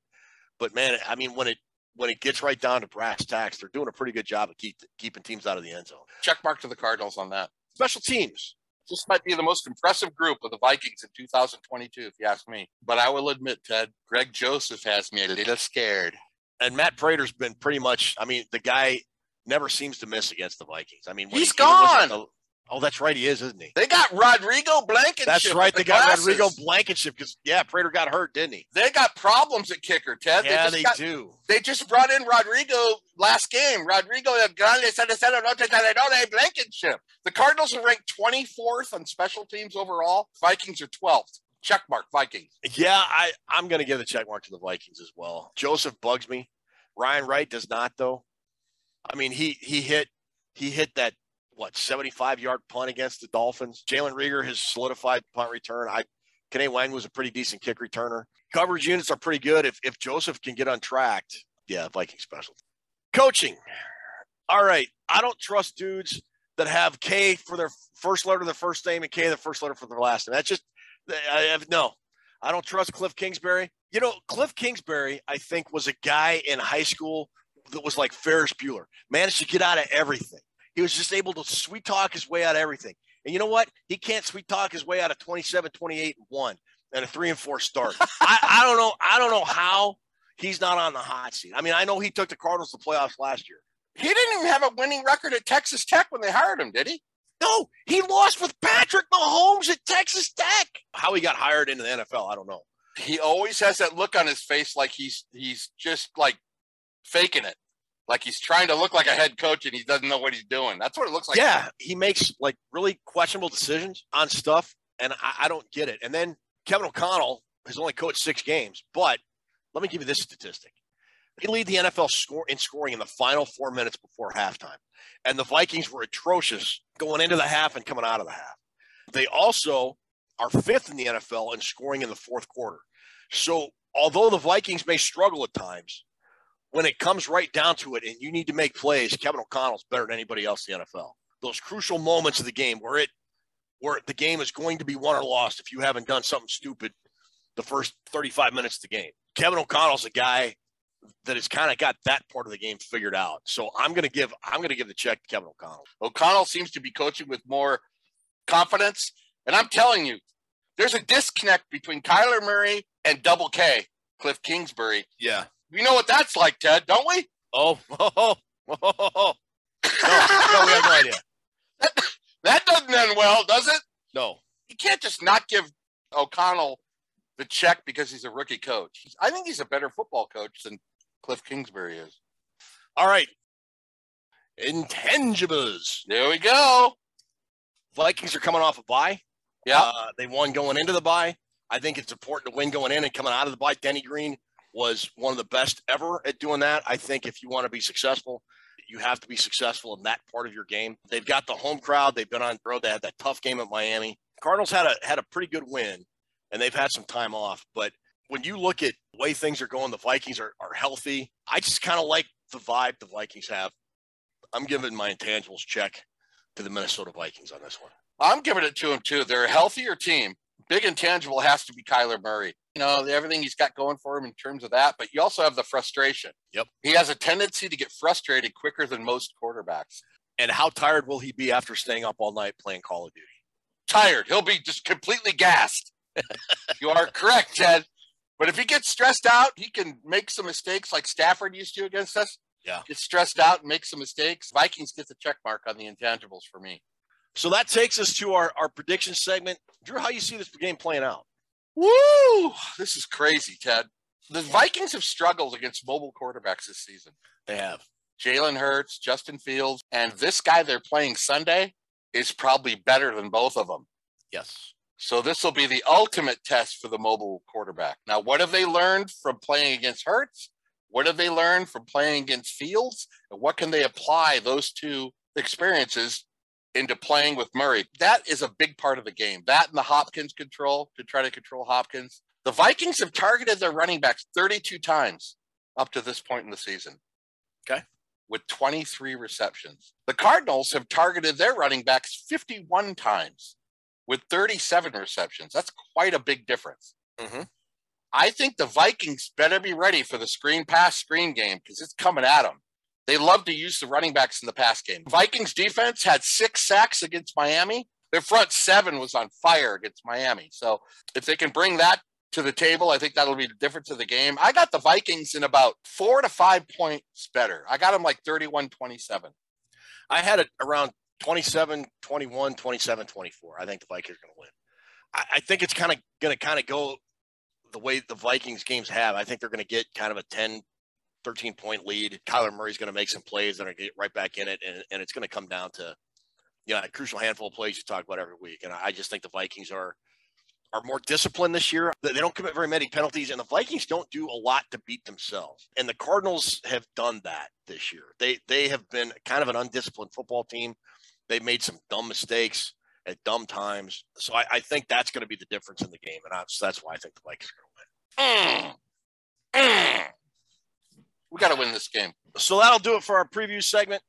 but man, I mean, when it when it gets right down to brass tacks, they're doing a pretty good job of keep, keeping teams out of the end zone. Check mark to the Cardinals on that. Special teams. This might be the most impressive group of the Vikings in 2022, if you ask me. But I will admit, Ted, Greg Joseph has me a little scared. And Matt Prater's been pretty much. I mean, the guy never seems to miss against the Vikings. I mean, He's he- even was at gone. Oh, that's right. He is, isn't he? They got Rodrigo Blankenship. That's right. They the got glasses. Rodrigo Blankenship because yeah, Prater got hurt, didn't he? They got problems at kicker, Ted. Yeah, just they got- do. They just brought in Rodrigo last game. Rodrigo el Grande Sanacero Noche Caledone Blankenship. The Cardinals are ranked 24th on special teams overall. Vikings are 12th. Check mark Vikings. Yeah, I I'm gonna give the check mark to the Vikings as well. Joseph bugs me. Ryan Wright does not though. I mean, he he hit he hit that what 75 yard punt against the Dolphins. Jalen Reagor has solidified punt return. I Kene Nwangwu was a pretty decent kick returner. Coverage units are pretty good. If if Joseph can get untracked, yeah, Viking special. Coaching. All right. I don't trust dudes that have K for their first letter of their first name and K the first letter for their last name. That's just I have no. I don't trust Cliff Kingsbury. You know, Cliff Kingsbury, I think, was a guy in high school that was like Ferris Bueller, managed to get out of everything. He was just able to sweet talk his way out of everything. And you know what? He can't sweet talk his way out of 27, 28, and 1 and a 3 and 4 start. I, I don't know. I don't know how he's not on the hot seat. I mean, I know he took the Cardinals to playoffs last year. He didn't even have a winning record at Texas Tech when they hired him, did he? No, he lost with Patrick Mahomes at Texas Tech. How he got hired into the NFL, I don't know. He always has that look on his face like he's he's just like faking it. Like he's trying to look like a head coach and he doesn't know what he's doing. That's what it looks like. yeah, he makes like really questionable decisions on stuff, and I, I don't get it. And then Kevin O'Connell has only coached six games, but let me give you this statistic: they lead the NFL score in scoring in the final four minutes before halftime, and the Vikings were atrocious going into the half and coming out of the half. They also are fifth in the NFL in scoring in the fourth quarter. So although the Vikings may struggle at times, when it comes right down to it and you need to make plays, Kevin O'Connell's better than anybody else in the NFL. Those crucial moments of the game where it where the game is going to be won or lost if you haven't done something stupid the first 35 minutes of the game. Kevin O'Connell's a guy that has kind of got that part of the game figured out. So I'm gonna give I'm gonna give the check to Kevin O'Connell. O'Connell seems to be coaching with more confidence. And I'm telling you, there's a disconnect between Kyler Murray and Double K, Cliff Kingsbury. Yeah. We know what that's like, Ted, don't we? Oh, oh, oh, oh, oh. No, no, we have no idea. That doesn't end well, does it? No. You can't just not give O'Connell the check because he's a rookie coach. I think he's a better football coach than Cliff Kingsbury is. All right. Intangibles. There we go. Vikings are coming off a bye. Yeah. Uh, they won going into the bye. I think it's important to win going in and coming out of the bye. Denny Green was one of the best ever at doing that. I think if you want to be successful, you have to be successful in that part of your game. They've got the home crowd. They've been on the road. They had that tough game at Miami. Cardinals had a had a pretty good win, and they've had some time off. But when you look at the way things are going, the Vikings are, are healthy. I just kind of like the vibe the Vikings have. I'm giving my intangibles check to the Minnesota Vikings on this one. I'm giving it to them too. They're a healthier team. Big intangible has to be Kyler Murray. You know, everything he's got going for him in terms of that, but you also have the frustration. Yep. He has a tendency to get frustrated quicker than most quarterbacks. And how tired will he be after staying up all night playing Call of Duty? Tired. He'll be just completely gassed. you are correct, Ted. But if he gets stressed out, he can make some mistakes like Stafford used to against us. Yeah. Get stressed out and make some mistakes. Vikings get the check mark on the intangibles for me. So that takes us to our, our prediction segment. Drew, how you see this game playing out? Woo! This is crazy, Ted. The Vikings have struggled against mobile quarterbacks this season. They have. Jalen Hurts, Justin Fields, and this guy they're playing Sunday is probably better than both of them. Yes. So this will be the ultimate test for the mobile quarterback. Now, what have they learned from playing against Hurts? What have they learned from playing against Fields? And what can they apply those two experiences into playing with Murray? That is a big part of the game. That and the Hopkins control to try to control Hopkins. The Vikings have targeted their running backs 32 times up to this point in the season. Okay. With 23 receptions. The Cardinals have targeted their running backs 51 times with 37 receptions. That's quite a big difference. Mm-hmm. I think the Vikings better be ready for the screen pass screen game because it's coming at them. They love to use the running backs in the pass game. Vikings defense had six sacks against Miami. Their front seven was on fire against Miami. So if they can bring that to the table, I think that'll be the difference of the game. I got the Vikings in about four to five points better. I got them like 31 27. I had it around 27 21, 27 24. I think the Vikings are going to win. I, I think it's kind of going to kind of go the way the Vikings games have. I think they're going to get kind of a 10, 13 point lead. Kyler Murray's going to make some plays. They're going to get right back in it. And, and it's going to come down to, you know, a crucial handful of plays you talk about every week. And I just think the Vikings are are more disciplined this year. They don't commit very many penalties, and the Vikings don't do a lot to beat themselves. And the Cardinals have done that this year. They they have been kind of an undisciplined football team. They made some dumb mistakes at dumb times. So I, I think that's going to be the difference in the game, and that's that's why I think the Vikings are going to win. Mm. Mm. We got to win this game. So that'll do it for our preview segment.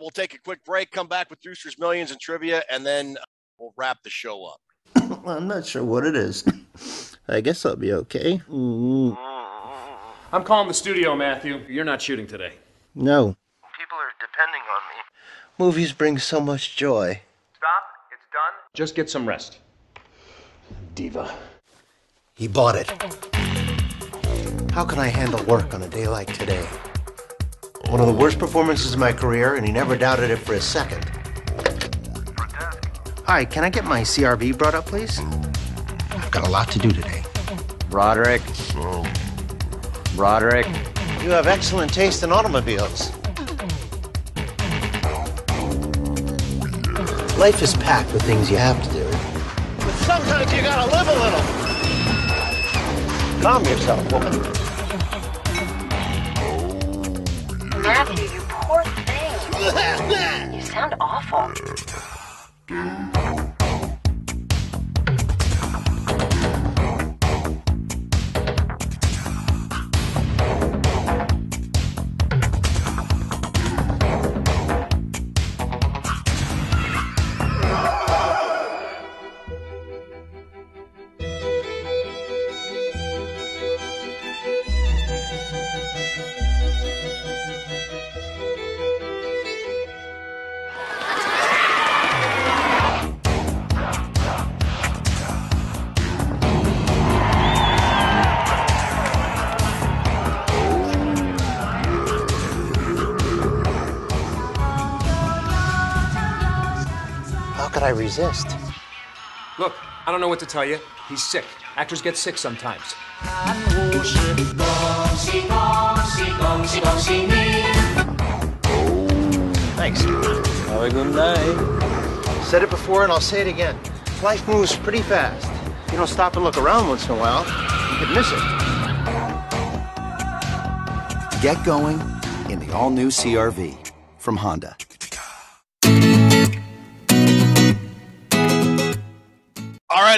We'll take a quick break, come back with Drewster's Millions and trivia, and then we'll wrap the show up. I'm not sure what it is. I guess I'll be okay. Mm, I'm calling the studio, Matthew. You're not shooting today. no. People are depending on me. Movies bring so much joy. Stop. It's done. Just get some rest. Diva. He bought it. How can I handle work on a day like today? One of the worst performances of my career, and he never doubted it for a second. Hi, can I get my CRV brought up, please? I've got a lot to do today. Roderick. Roderick. You have excellent taste in automobiles. Life is packed with things you have to do. But sometimes you gotta live a little. Calm yourself, woman. you sound awful. resist? Look, I don't know what to tell you. He's sick. Actors get sick sometimes. Thanks. Have a good night. Said it before and I'll say it again. Life moves pretty fast. If you don't stop and look around once in a while, you could miss it. Get going in the all new CRV from Honda.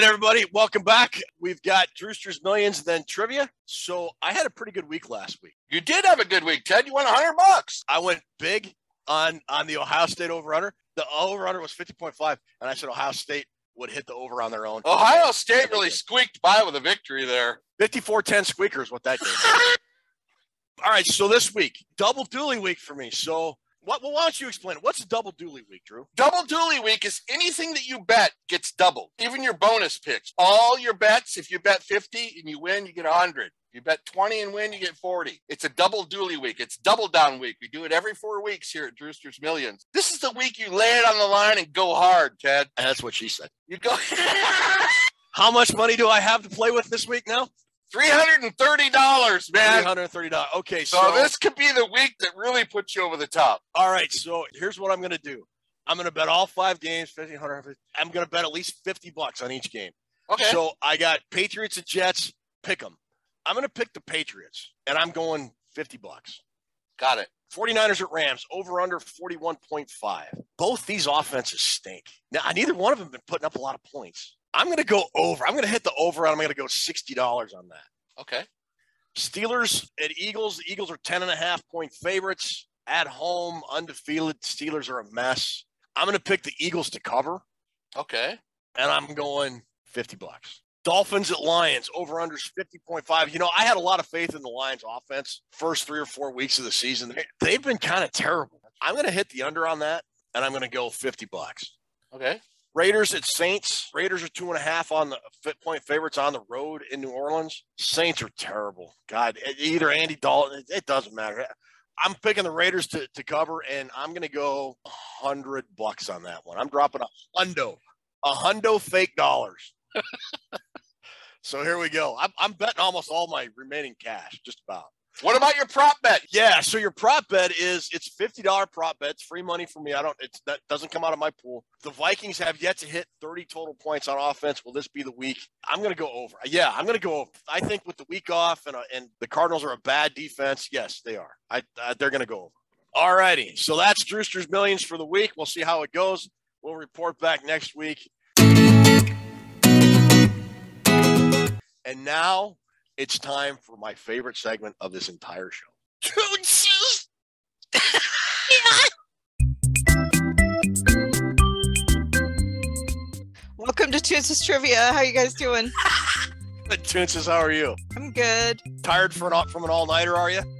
Right, everybody, welcome back. We've got Drewster's Millions, then trivia. So I had a pretty good week last week. You did have a good week, Ted. You won a hundred bucks. I went big on on the Ohio State over under. The over under was 50.5, and I said Ohio State would hit the over on their own. Ohio State really squeaked by with a victory there. 54-10 squeaker is what that game. All right, so this week, double dually week for me. So what well, why don't you explain it? What's a double dually week, Drew? Double dually week is anything that you bet gets doubled, even your bonus picks. All your bets, if you bet 50 and you win, you get 100. You bet 20 and win, you get 40. It's a double dually week. It's double down week. We do it every four weeks here at Drewster's Millions. This is the week you lay it on the line and go hard, Ted. And that's what she said. You go How much money do I have to play with this week now? $330, man. $330. Okay, So, so, this could be the week that really puts you over the top. All right, so here's what I'm going to do. I'm going to bet all five games, 1500. I'm going to bet at least 50 bucks on each game. Okay. So I got Patriots and Jets. Pick them. I'm going to pick the Patriots, and I'm going 50 bucks. Got it. 49ers at Rams, over under 41.5. Both these offenses stink. Now, neither one of them have been putting up a lot of points. I'm going to go over. I'm going to hit the over, and I'm going to go $60 on that. Okay. Steelers at Eagles. The Eagles are 10 and a half point favorites at home, undefeated. Steelers are a mess. I'm going to pick the Eagles to cover, Okay. and I'm going 50 bucks. Dolphins at Lions, over unders 50.5. You know, I had a lot of faith in the Lions offense first three or four weeks of the season. They- They've been kind of terrible. I'm going to hit the under on that, and I'm going to go 50 bucks. Okay. Raiders at Saints. Raiders are two and a half on the fit point favorites on the road in New Orleans. Saints are terrible. God, either Andy Dalton, it, it doesn't matter. I'm picking the Raiders to, to cover, and I'm gonna go hundred bucks on that one. I'm dropping a hundo, a hundo fake dollars. so here we go. I'm, I'm betting almost all my remaining cash, just about. What about your prop bet? Yeah, so your prop bet is it's fifty dollar prop bet. It's free money for me. I don't. It's that doesn't come out of my pool. The Vikings have yet to hit thirty total points on offense. Will this be the week? I'm going to go over. Yeah, I'm going to go over. I think with the week off and uh, and the Cardinals are a bad defense. Yes, they are. I uh, they're going to go over. All righty. So that's Drewster's millions for the week. We'll see how it goes. We'll report back next week. And now it's time for my favorite segment of this entire show. Welcome to Toonces Trivia. How you guys doing? Toonces, how are you? I'm good. Tired from an, from an all nighter, are you?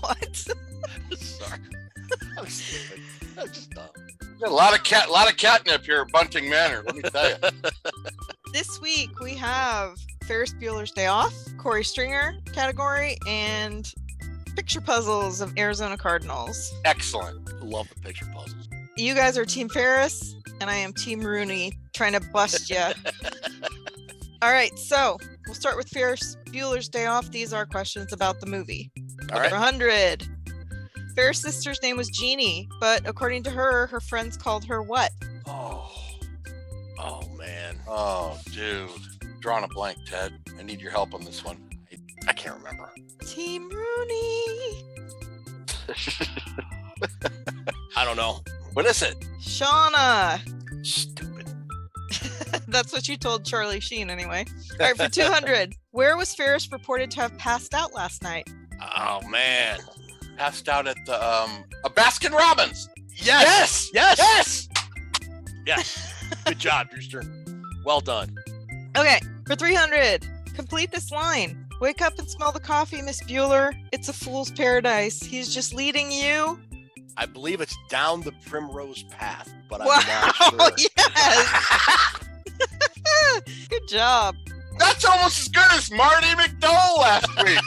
What? Sorry. I'm stupid. I'm just dumb. A lot of cat, lot of catnip here at Bunting Manor. Let me tell you. This week we have Ferris Bueller's Day Off, Corey Stringer category, and picture puzzles of Arizona Cardinals. Excellent. Love the picture puzzles. You guys are Team Ferris, and I am Team Rooney, trying to bust you. All right, so we'll start with Ferris Bueller's Day Off. These are questions about the movie. All right. 100. Ferris' sister's name was Jeanie, but according to her, her friends called her what? Oh, oh man. Oh, dude. Drawing a blank, Ted. I need your help on this one. I can't remember. Team Rooney. I don't know. What is it? Shauna. Stupid. That's what you told Charlie Sheen anyway. All right, for 200. Where was Ferris reported to have passed out last night? Oh man. Passed out at the um a Baskin Robbins. Yes. Yes. Yes. Yes. Good job, Drewster. Well done. Okay, for 300. Complete this line. Wake up and smell the coffee, Miss Bueller. It's a fool's paradise. He's just leading you. I believe it's down the primrose path, but I'm Wow, not sure. Oh yes. Good job. That's almost as good as Marty McDowell last week.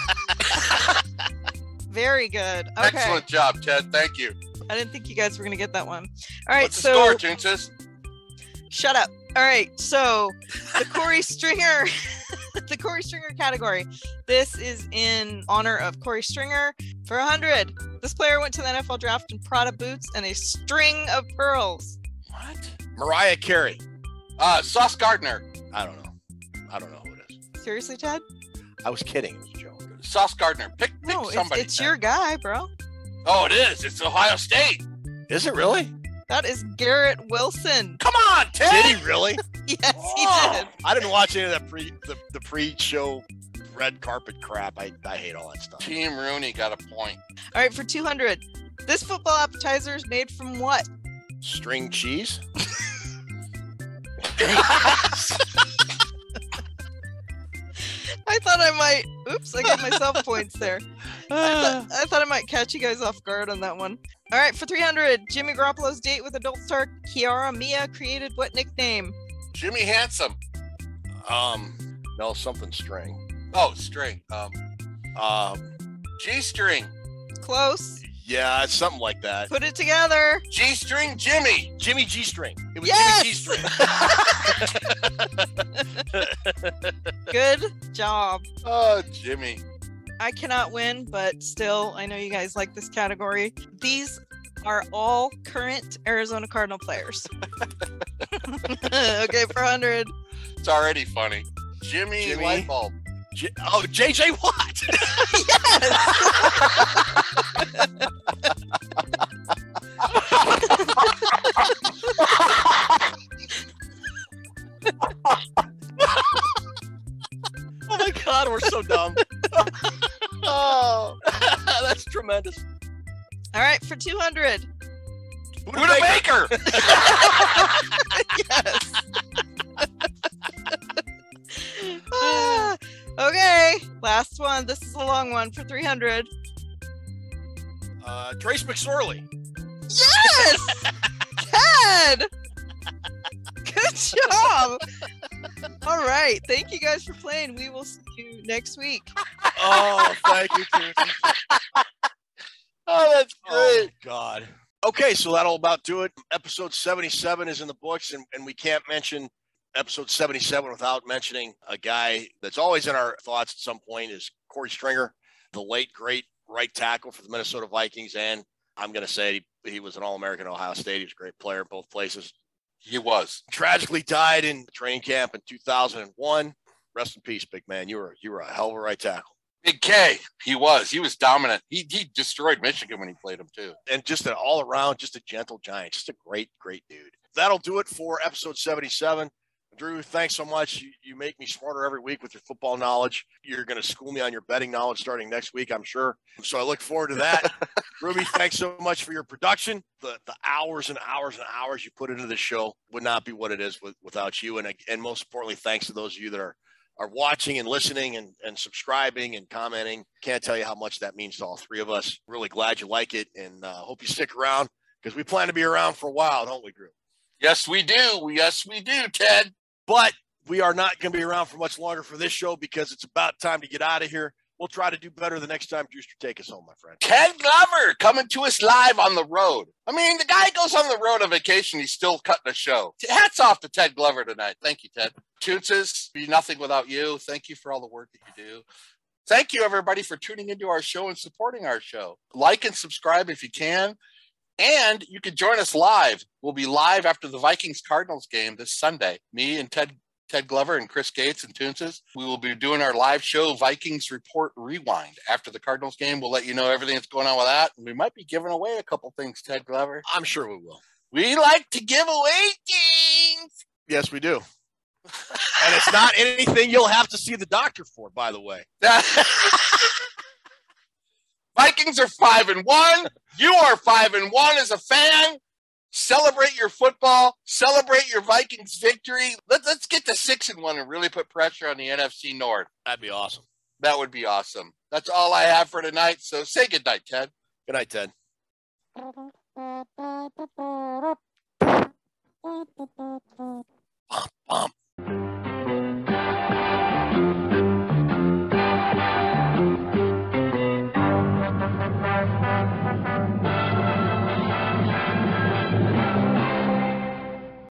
Very good. Okay. Excellent job, Ted. Thank you. I didn't think you guys were going to get that one. All right, What's the so score, Toonces? Shut up. All right, so the Corey Stringer, the Corey Stringer category. This is in honor of Corey Stringer for 100. This player went to the NFL draft in Prada boots and a string of pearls. What? Mariah Carey. Uh, Sauce Gardner. I don't know. I don't know who it is. Seriously, Ted? I was kidding. It was a joke. Sauce Gardner. Pick, pick No, it's, somebody. it's Ted. your guy, bro. Oh, it is. It's Ohio State. Is it really? That is Garrett Wilson. Come on, Ted. Did he really? Yes, he Oh. did. I didn't watch any of that pre the, the pre-show red carpet crap. I, I hate all that stuff. Team Rooney got a point. All right, for 200. This football appetizer is made from what? String cheese. I thought I might. Oops, I gave myself points there. I, thought, I thought I might catch you guys off guard on that one. All right, for 300, Jimmy Garoppolo's date with adult star Kiara Mia created what nickname? Jimmy Handsome. Um, no, something string. Oh, string. Um, Um, G string. Close. Yeah, it's something like that. Put it together. G string Jimmy. Jimmy G string. It was Yes! Jimmy G string. Good job. Oh, Jimmy. I cannot win, but still, I know you guys like this category. These are all current Arizona Cardinal players. okay, 400. It's already funny. Jimmy, Jimmy. Lightbulb. J- oh, JJ Watt. oh Trace McSorley. Yes! Ted! Good job. All right. Thank you guys for playing. We will see you next week. Oh, thank you, Kirsten. Oh, that's Oh, God. Okay, so that'll about do it. Episode 77 is in the books, and, and we can't mention episode 77 without mentioning a guy that's always in our thoughts at some point is Corey Stringer, the late, great right tackle for the Minnesota Vikings. And I'm going to say he, he was an All American at Ohio State. He was a great player in both places. He was. Tragically died in training camp in 2001. Rest in peace, big man. You were you were a hell of a right tackle. Big K. He was. He was dominant. He he destroyed Michigan when he played him too. and just an all around, just a gentle giant, just a great, great dude. That'll do it for episode 77. Drew, thanks so much. You, you make me smarter every week with your football knowledge. You're going to school me on your betting knowledge starting next week, I'm sure. So I look forward to that. Ruby, thanks so much for your production. The the hours and hours and hours you put into the show would not be what it is with, without you. And and most importantly, thanks to those of you that are are watching and listening and, and subscribing and commenting. Can't tell you how much that means to all three of us. Really glad you like it and uh, hope you stick around because we plan to be around for a while, don't we, Drew? Yes, we do. Yes, we do, Ted. But we are not going to be around for much longer for this show because it's about time to get out of here. We'll try to do better the next time Drewster take us home, my friend. Ted Glover coming to us live on the road. I mean, the guy goes on the road on vacation. He's still cutting a show. Hats off to Ted Glover tonight. Thank you, Ted. Toonces, be nothing without you. Thank you for all the work that you do. Thank you, everybody, for tuning into our show and supporting our show. Like and subscribe if you can. And you can join us live. We'll be live after the Vikings Cardinals game this Sunday. Me and Ted Ted Glover and Chris Gates and Toonces. We will be doing our live show, Vikings Report Rewind. After the Cardinals game, we'll let you know everything that's going on with that. And we might be giving away a couple things, Ted Glover. I'm sure we will. We like to give away things. Yes, we do. and it's not anything you'll have to see the doctor for, by the way. Vikings are five and one. You are five and one as a fan. Celebrate your football. Celebrate your Vikings victory. Let, let's get to six and one and really put pressure on the NFC North. That'd be awesome. That would be awesome. That's all I have for tonight. So say good night, Ted. Good night, Ted. Thank you.